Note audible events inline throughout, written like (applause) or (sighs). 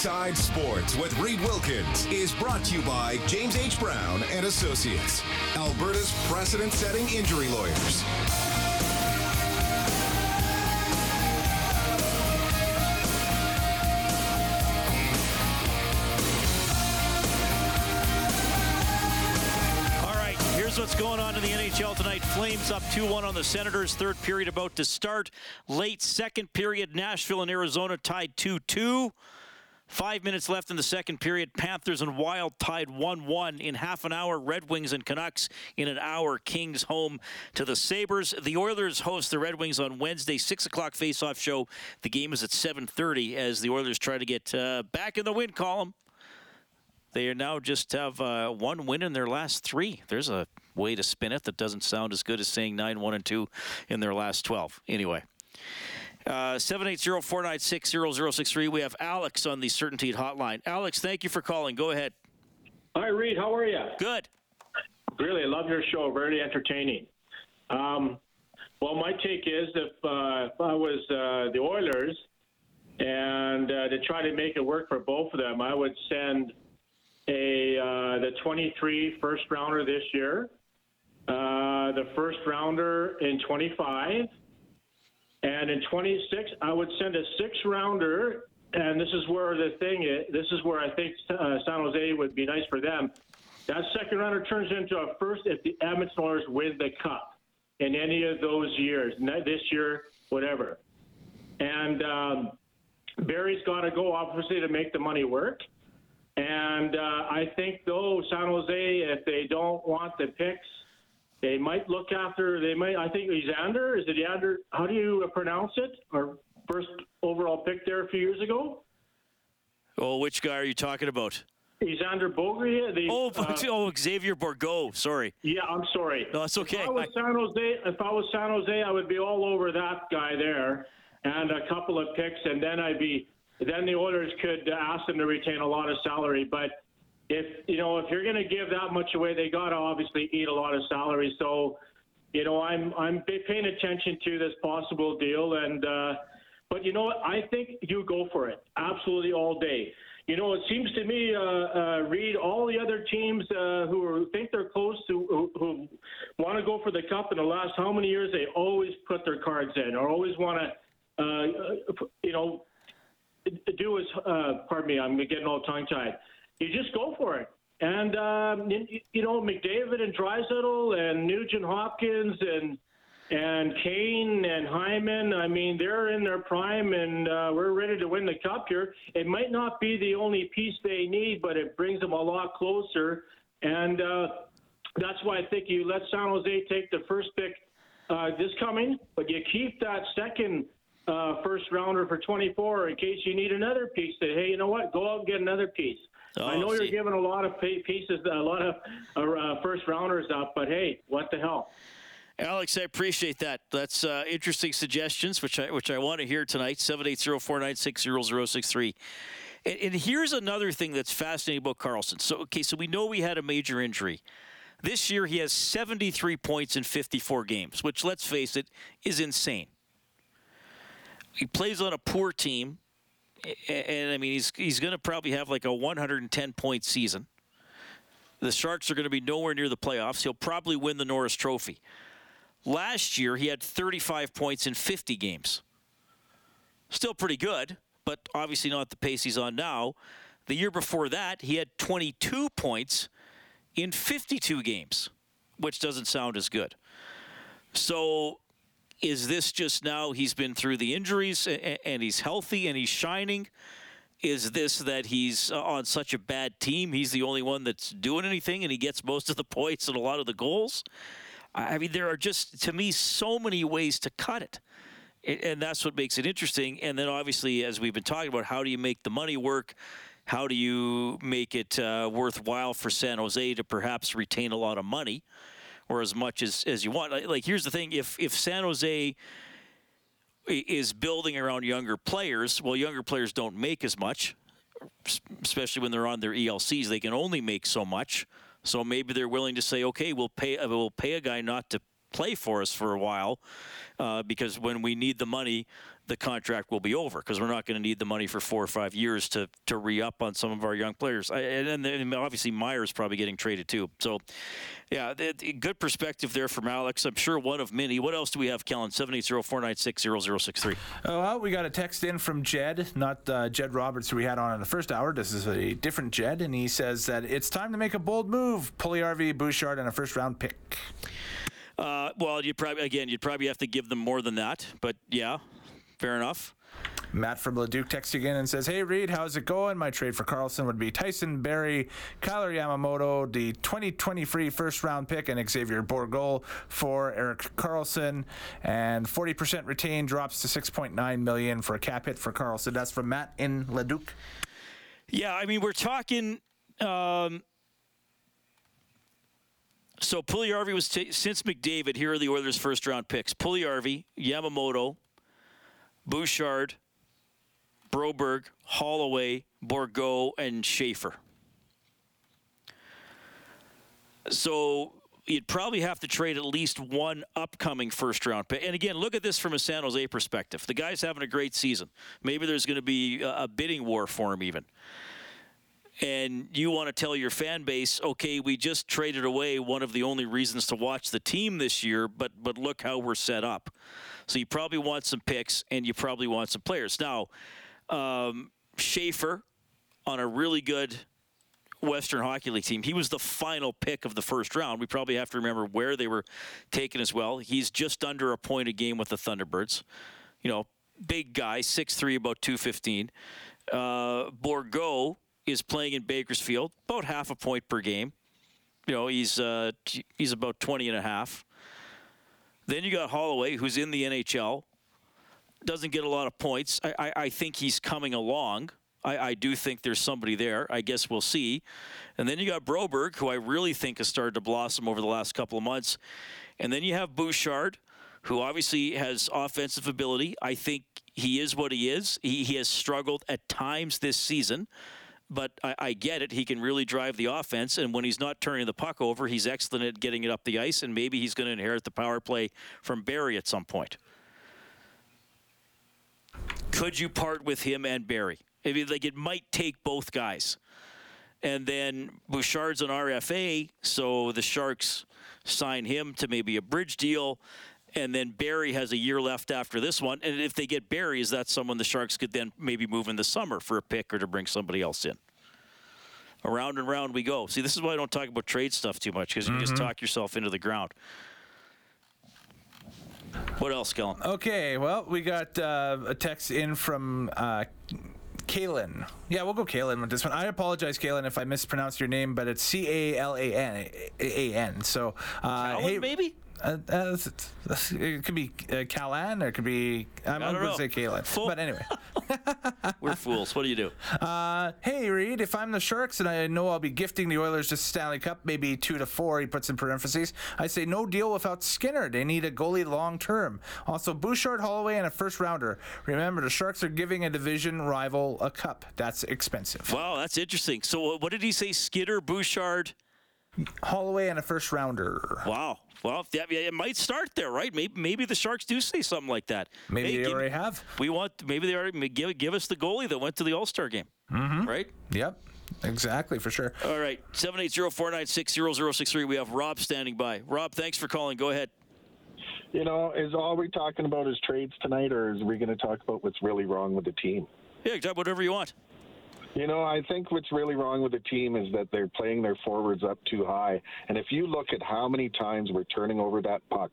Inside Sports with Reed Wilkins is brought to you by James H. Brown and Associates, Alberta's precedent-setting injury lawyers. All right, here's what's going on in the NHL tonight. Flames up 2 1 on the Senators. Third period about to start. Late second period, Nashville and Arizona tied 2 2. Five minutes left in the second period. Panthers and Wild tied 1 1 in half an hour. Red Wings and Canucks in an hour. Kings home to the Sabres. The Oilers host the Red Wings on Wednesday, 6 o'clock face-off show. The game is at 7.30 as the Oilers try to get uh, back in the win column. They are now just have uh, one win in their last three. There's a way to spin it that doesn't sound as good as saying 9 1 and 2 in their last 12. Anyway. Uh, 780-496-0063. We have Alex on the Certainty Hotline. Alex, thank you for calling. Go ahead. Hi, Reed. How are you? Good. Really, I love your show. Very entertaining. Um, well, my take is if, uh, if I was uh, the Oilers and uh, to try to make it work for both of them, I would send a uh, the 23 first rounder this year, uh, the first rounder in 25, and in 26, I would send a six rounder. And this is where the thing is. This is where I think uh, San Jose would be nice for them. That second rounder turns into a first if the Edmonton Oilers win the cup in any of those years, this year, whatever. And um, Barrie's got to go, obviously, to make the money work. And uh, I think, though, San Jose, if they don't want the picks, they might look after. They might. I think Xander is it Xander? How do you pronounce it? Our first overall pick there a few years ago. Oh, which guy are you talking about? Xander Bogria. The, Oh, uh, (laughs) oh Xavier Bourgault. Sorry. yeah, I'm sorry. No, it's okay. If I was I- San Jose, if I was San Jose, I would be all over that guy there, and a couple of picks, and then I'd be. Then the Oilers could ask them to retain a lot of salary, but if you know if you're going to give that much away, they got to obviously eat a lot of salary. So, you know, I'm I'm paying attention to this possible deal, and uh, but you know? I think you go for it absolutely all day. You know, it seems to me, uh, uh, Reed, all the other teams uh, who are, think they're close to, who, who want to go for the cup in the last how many years, they always put their cards in, or always want to, uh, you know, do as, uh, pardon me, I'm getting all tongue tied. You just go for it. And, um, you, you know, McDavid and Draisaitl and Nugent Hopkins and, and Kane and Hyman, I mean, they're in their prime and uh, we're ready to win the cup here. It might not be the only piece they need, but it brings them a lot closer. And uh, that's why I think you let San Jose take the first pick uh, this coming, but you keep that second uh, first rounder for 24 in case you need another piece. That hey, you know what? Go out and get another piece. I Oh, know see. you're giving a lot of pieces, a lot of uh, first rounders up, but hey, what the hell? Alex, I appreciate that. That's uh, interesting suggestions, which I which I want to hear tonight. 780-496-0063. And, and here's another thing that's fascinating about Karlsson. So, okay, so we know we had a major injury. This year, he has 73 points in 54 games, which, let's face it, is insane. He plays on a poor team, and I mean, he's he's going to probably have like a 110 point season. The Sharks are going to be nowhere near the playoffs. He'll probably win the Norris Trophy. Last year, he had 35 points in 50 games. Still pretty good, but obviously not the pace he's on now. The year before that, he had 22 points in 52 games, which doesn't sound as good. So, is this just now he's been through the injuries and he's healthy and he's shining? Is this that he's uh, on such a bad team? He's the only one that's doing anything and he gets most of the (laughs) points and a lot of the goals? I mean, there are just to me so many ways to cut it. And that's what makes it interesting. And then, obviously, as we've been talking about, how do you make the money work? How do you make it uh, worthwhile for San Jose to perhaps retain a lot of money or as much as, as you want? Like, here's the thing if, if San Jose is building around younger players, well, younger players don't make as much, especially when they're on their ELCs. They can only make so much. So maybe they're willing to say, okay, we'll pay we'll pay a guy not to play for us for a while uh, because when we need the money, the contract will be over because we're not going to need the money for four or five years to to re up on some of our young players. I, and, then obviously Myers probably getting traded too. So, yeah, good perspective there from Alex. I'm sure one of many. What else do we have, Kellen? 780-496-0063. well, we got a text in from Jed, not uh, Jed Roberts, who we had on in the first hour. This is a different Jed, and he says that it's time to make a bold move. Puljujarvi, Bouchard, and a first round pick. Uh, well, you probably again, you'd probably have to give them more than that, but yeah, fair enough. Matt from Leduc texts again and says, Hey Reed, how's it going? My trade for Karlsson would be Tyson Barrie, Kailer Yamamoto, the 2023 first round pick, and Xavier Bourgault for Erik Karlsson, And 40% retained drops to 6.9 million for a cap hit for Karlsson. That's from Matt in Leduc. Yeah, I mean, we're talking. Um, so Puljujarvi was t- since McDavid. Here are the Oilers' first round picks: Puljujarvi, Yamamoto, Bouchard, Broberg, Holloway, Bourgault, and Schaefer. So you'd probably have to trade at least one upcoming first round pick. And again, look at this from a San Jose perspective. The guy's having a great season. Maybe there's going to be a bidding war for him even and you want to tell your fan base, okay, we just traded away one of the only reasons to watch the team this year, but but look how we're set up. So you probably want some picks and you probably want some players. Now, um, Schaefer on a really good Western Hockey League team. He was the final pick of the first round. We probably have to remember where they were taken as well. He's just under a point a game with the Thunderbirds. You know, big guy, six three, about 215. Uh, Bourgault is playing in Bakersfield, about half a point per game. You know, he's uh, he's about 20 and a half. Then you got Holloway, who's in the NHL, doesn't get a lot of points. I, I, I think he's coming along. I, I, do think there's somebody there. I guess we'll see. And then you got Broberg, who I really think has started to blossom over the last couple of months. And then you have Bouchard, who obviously has offensive ability. I think he is what he is. He, he has struggled at times this season but I, I, get it. He can really drive the offense, and when he's not turning the puck over, he's excellent at getting it up the ice, and maybe he's going to inherit the power play from Barrie at some point. Could you part with him and Barrie? I mean, like it might take both guys. And then Bouchard's an RFA, so the Sharks sign him to maybe a bridge deal and then Barrie has a year left after this one. And if they get Barrie, is that someone the Sharks could then maybe move in the summer for a pick or to bring somebody else in? Around and round we go. See, this is why I don't talk about trade stuff too much because you mm-hmm. just talk yourself into the ground. What else, Kellen? Okay, well, we got uh, a text in from uh, Kalen. Yeah, we'll go Kalen with this one. I apologize, Kalen, if I mispronounced your name, but it's C A L A N A N. So, uh, hey, maybe. Uh, uh, it could be uh, Callan or it could be I'm, going to say Kalen. Fool. But anyway, (laughs) we're fools. What do you do? Uh, hey Reed, if I'm the Sharks and I know I'll be gifting the Oilers just Stanley Cup, maybe two to four. He puts in parentheses. I say no deal without Skinner. They need a goalie long term. Also, Bouchard, Holloway, and a first rounder. Remember, the Sharks are giving a division rival a cup. That's expensive. Wow, that's interesting. So, what did he say? Skinner, Bouchard. Holloway and a first rounder. Wow. Well, yeah, it might start there, right? Maybe maybe the Sharks do say something like that. Maybe hey, they give, already have. We want maybe they already give give us the goalie that went to the All Star game, mm-hmm. right? Yep. Exactly, for sure. All right, 780-496-0063. We have Rob standing by. Rob, thanks for calling. Go ahead. You know, is all we talking about is trades tonight, or is we going to talk about what's really wrong with the team? Yeah, talk whatever you want. You know, I think what's really wrong with the team is that they're playing their forwards up too high. And if you look at how many times we're turning over that puck,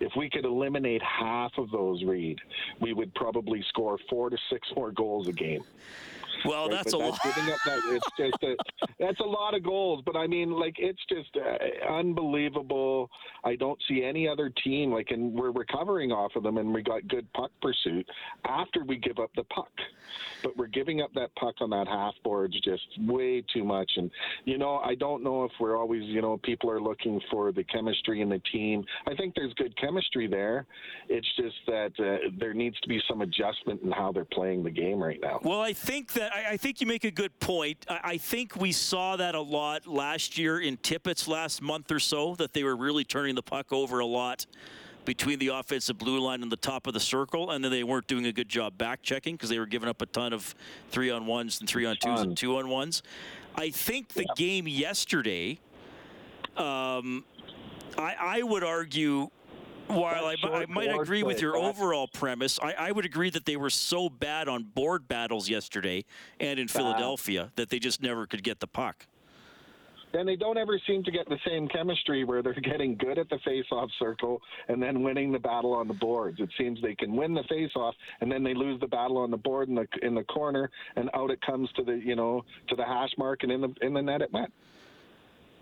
if we could eliminate half of those, Reed, we would probably score four to six more goals a game. Well, right? that's But a lot. Giving up that, it's just a, that's a lot of goals. But I mean, like it's just uh, unbelievable. I don't see any other team like, and we're recovering off of them, and we got good puck pursuit after we give up the puck. But we're giving up that puck on that half boards just way too much. And you know, I don't know if we're always, you know, people are looking for the chemistry in the team. I think there's good chemistry there. It's just that uh, there needs to be some adjustment in how they're playing the game right now. Well, I think that I, I think you make a good point. I, I think we saw that a lot last year in Tippett's last month or so that they were really turning the puck over a lot between the offensive blue line and the top of the circle, and then they weren't doing a good job back checking because they were giving up a ton of three on ones and three on twos and two on ones. I think the game yesterday, um, I, I would argue while I, I might agree with your overall premise, I, I would agree that they were so bad on board battles yesterday and in Philadelphia that they just never could get the puck. And they don't ever seem to get the same chemistry where they're getting good at the face-off circle and then winning the battle on the boards. It seems they can win the face-off and then they lose the battle on the board in the in the corner and out it comes to the you know to the hash mark and in the in the net it went.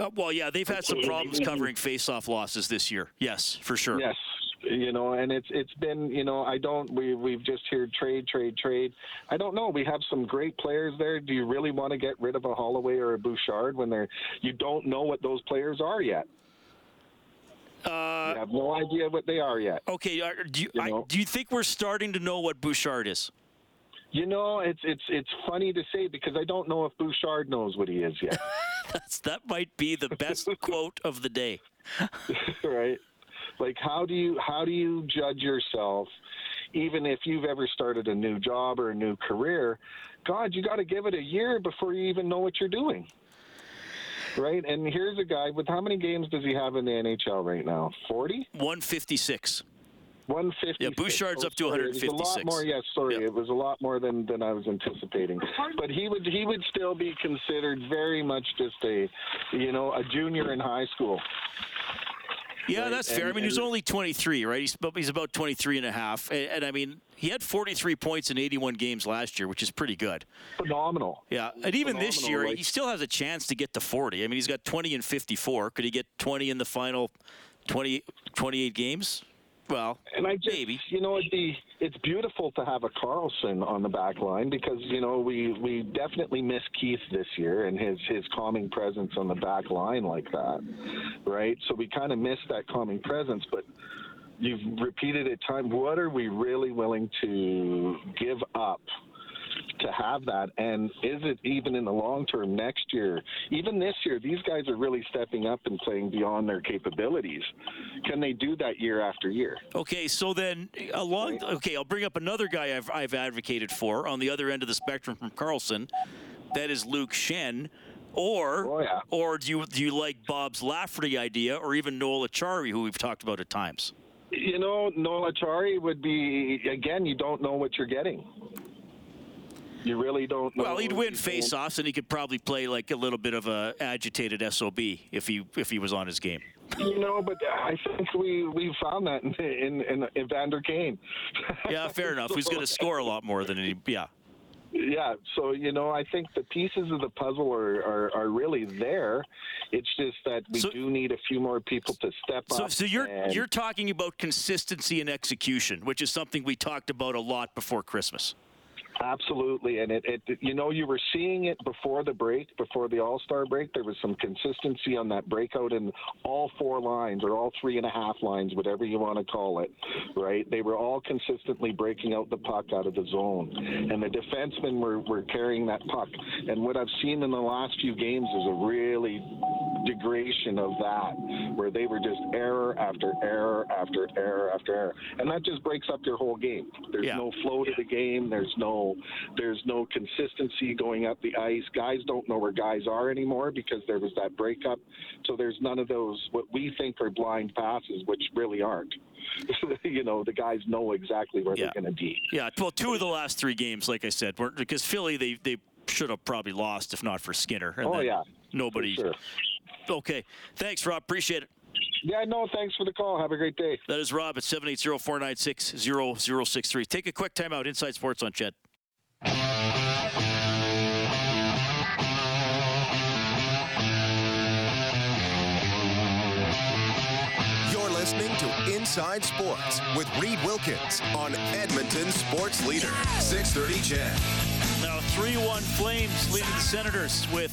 Uh, well, yeah, they've had some problems covering face-off losses this year. Yes, for sure. Yes, you know, and it's it's been you know I don't we we've just heard trade trade trade. I don't know. We have some great players there. Do you really want to get rid of a Holloway or a Bouchard when they're you don't know what those players are yet? Uh, you have no idea what they are yet. okay, uh, do you, You I, do you think we're starting to know what Bouchard is? You know, it's it's it's funny to say because I don't know if Bouchard knows what he is yet. (laughs) (laughs) That's that might be the best (laughs) quote of the day. (laughs) right? Like how do you how do you judge yourself even if you've ever started a new job or a new career? God, you got to give it a year before you even know what you're doing. Right? And here's a guy with how many games does he have in the NHL right now? 40? 156. 150. Yeah, Bouchard's up to It was a 156. lot more. Yes, sorry, Yeah. it was a lot more than, than I was anticipating. But he would he would still be considered very much just a, you know, a junior in high school. Yeah, Right, that's fair. I mean, he's only 23, right? He's, but he's about 23 and a half. And, and I mean, he had 43 points in 81 games last year, which is pretty good. Phenomenal. Yeah, and even this year, like- he still has a chance to get to 40. I mean, he's got 20 and 54. Could he get 20 in the final 20, 28 games? Well, And I just, maybe. you know, it'd be, it's beautiful to have a Karlsson on the back line because you know we we definitely miss Keith this year and his his calming presence on the back line like that, right? So we kind of miss that calming presence, but. You've repeated it time. What are we really willing to give up to have that? And is it even in the long term next year? Even this year, these guys are really stepping up and playing beyond their capabilities. Can they do that year after year? Okay, so then along. Okay, I'll bring up another guy I've, I've advocated for on the other end of the spectrum from Karlsson. That is Luke Schenn. Or, Oh, yeah. or do you do you like Bob's Lafferty idea, or even Noel Acciari, who we've talked about at times? You know, Noel Acciari would be again. You don't know what you're getting. You really don't know. Well, he'd win face-offs, and he could probably play like a little bit of a agitated sob if he if he was on his game. You know, but I think we we found that in in, in, in Vander Kane. Yeah, fair enough. He's going to score a lot more than he. Yeah. Yeah, so you know, I think the pieces of the puzzle are, are, are really there. It's just that we So- do need a few more people to step So, up. so you're you're talking about consistency and execution, which is something we talked about a lot before Christmas. Absolutely, and it, it, you know, you were seeing it before the break, before the All Star break. There was some consistency on that breakout in all four lines, or all three and a half lines, whatever you want to call it. Right? They were all consistently breaking out the puck out of the zone, and the defensemen were, were carrying that puck. And what I've seen in the last few games is a really degradation of that, where they were just error after error after error after error, and that just breaks up your whole game. There's Yeah. no flow to the game. There's no there's no consistency going up the ice. Guys don't know where guys are anymore because there was that breakup. So there's none of those what we think are blind passes, which really aren't. (laughs) you know, the guys know exactly where Yeah. they're going to be. Yeah, well, two of the last three games, like I said, weren't because Philly they they should have probably lost if not for Skinner. And Oh yeah, nobody. Sure. Okay, thanks, Rob. Appreciate it. Yeah, no, thanks for the call. Have a great day. That is Rob at 780-496-0063. Take a quick timeout. Inside Sports on CHED. Listening to Inside Sports with Reed Wilkins on Edmonton Sports Leader, 630 CHED. Now 3-1 Flames leading the Senators with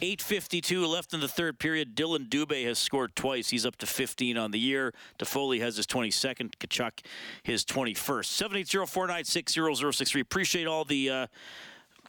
8.52 left in the third period. Dillon Dubé has scored twice. He's up to 15 on the year. Toffoli has his 22nd. Tkachuk his 21st. 780-496-0063. Appreciate all the... Uh,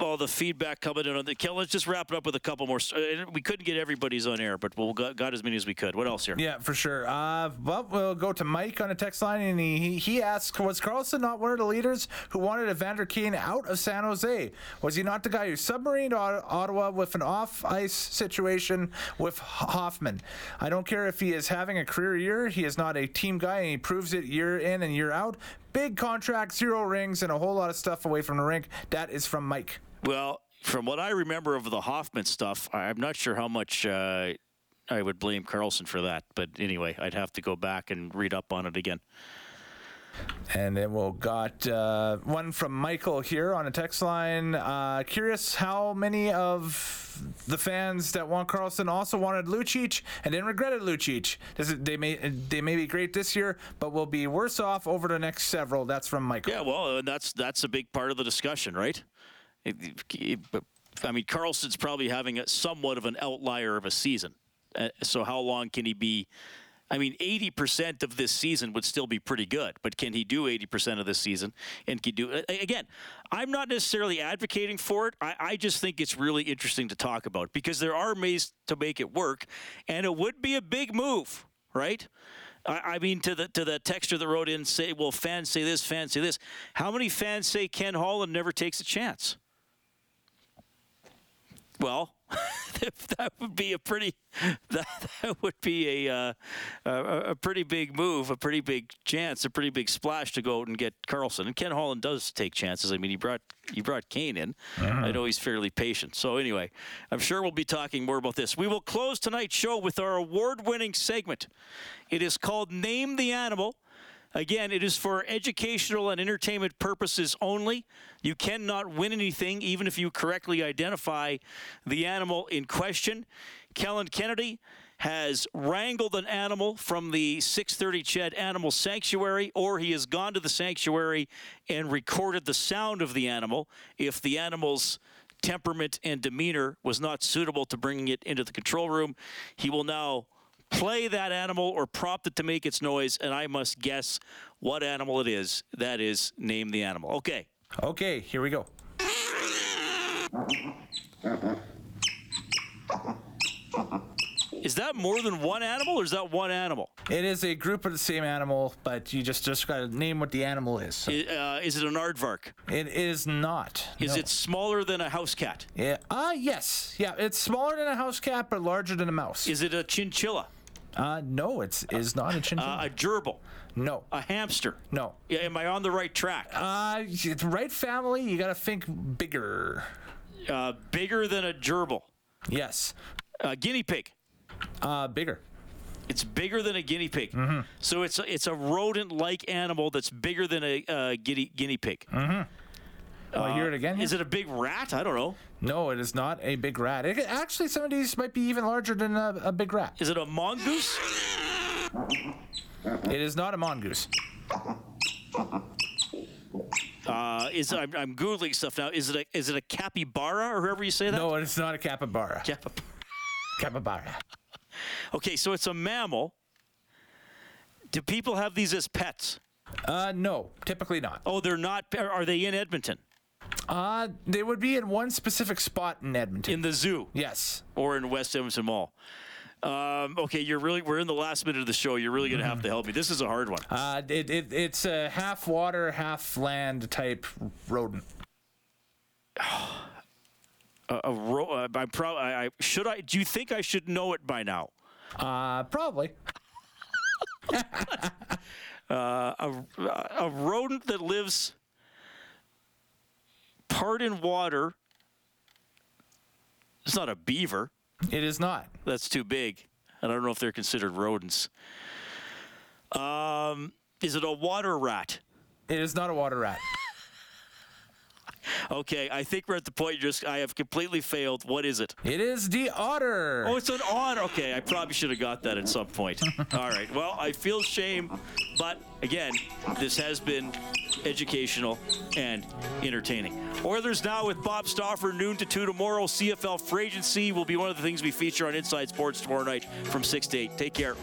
all the feedback coming in on the Kel, let's just wrap it up with a couple more. Uh, we couldn't get everybody's on air, but we'll got, got as many as we could. What else here? Yeah, for sure. Uh, well, we'll go to Mike on a text line, and he he asks, was Karlsson not one of the leaders who wanted Evander Kane out of San Jose? Was he not the guy who submarined Ottawa with an off-ice situation with Hoffman? I don't care if he is having a career year. He is not a team guy, and he proves it year in and year out. Big contract, zero rings, and a whole lot of stuff away from the rink. That is from Mike. Well, from what I remember of the Hoffman stuff, I'm not sure how much uh, I would blame Karlsson for that. But anyway, I'd have to go back and read up on it again. And then we'll got uh, one from Michael here on a text line. Uh, curious how many of the fans that want Karlsson also wanted Lucic and then regretted Lucic. It, they may they may be great this year, but will be worse off over the next several. That's from Michael. Yeah, well, that's that's a big part of the discussion, right? I mean, Karlsson's probably having a somewhat of an outlier of a season. Uh, so how long can he be? I mean, 80% of this season would still be pretty good, but can he do 80% of this season? And can do again? I'm not necessarily advocating for it. I, I just think it's really interesting to talk about because there are ways to make it work, and it would be a big move, right? I mean, to the to the texture that wrote in, say, well, fans say this, fans say this. How many fans say Ken Holland never takes a chance? Well, (laughs) that would be a pretty (laughs) that, that would be a, uh, a, a pretty big move, a pretty big chance, a pretty big splash to go out and get Karlsson. And Ken Holland does take chances. I mean, he brought he brought Kane in. Uh-huh. I know he's fairly patient. So anyway, I'm sure we'll be talking more about this. We will close tonight's show with our award-winning segment. It is called Name the Animal. Again, it is for educational and entertainment purposes only. You cannot win anything, even if you correctly identify the animal in question. Kellen Kennedy has wrangled an animal from the 630 CHED Animal Sanctuary, or he has gone to the sanctuary and recorded the sound of the animal. If the animal's temperament and demeanor was not suitable to bringing it into the control room, he will now play that animal or prompt it to make its noise, and I must guess what animal it is. That is, name the animal. Okay. Okay, here we go. Is that more than one animal, or is that one animal? It is a group of the same animal, but you just just got to name what the animal is. So. Uh, is it an aardvark? It is not. Is no. it smaller than a house cat? Yeah. Ah, uh, yes. Yeah, it's smaller than a house cat, but larger than a mouse. Is it a chinchilla? Uh, no, it's is not a chinchilla. Uh, a gerbil. No. A hamster. No. Yeah, am I on the right track? Uh, right family. You got to think bigger. Uh, bigger than a gerbil. Yes. A guinea pig. Uh, bigger. It's bigger than a guinea pig. Mm-hmm. So it's a, it's a rodent-like animal that's bigger than a uh, guinea guinea pig. Mm-hmm. Oh, I hear it again. Here? Is it a big rat? I don't know. No, it is not a big rat. It, actually, some of these might be even larger than a, a big rat. Is it a mongoose? It is not a mongoose. Uh, is I'm, I'm googling stuff now. Is it a is it a capybara or whoever you say that? No, it's not a capybara. Capybara. Capybara. (laughs) Okay, so it's a mammal. Do people have these as pets? Uh, no, typically not. Oh, they're not. Are they in Edmonton? Uh, they would be in one specific spot in Edmonton. In the zoo? Yes. Or in West Edmonton Mall. Um, okay, you're really we're in the last minute of the show. You're really going to have to help me. This is a hard one. Uh, it, it it's a half water, half land type rodent. (sighs) a, a ro- uh, I'm probably. I, should I? Do you think I should know it by now? Uh, probably. (laughs) uh, a, a rodent that lives part in water. It's not a beaver. It is not. That's too big. I don't know if they're considered rodents. Um, is it a water rat? It is not a water rat. Okay, I think we're at the point. Just I have completely failed. What is it? It is the otter. Oh, it's an otter. Okay, I probably should have got that at some point. (laughs) All right. Well, I feel shame, but again, this has been educational and entertaining. Oilers now with Bob Stauffer, noon to 2 tomorrow. CFL free agency will be one of the things we feature on Inside Sports tomorrow night from 6 to 8. Take care.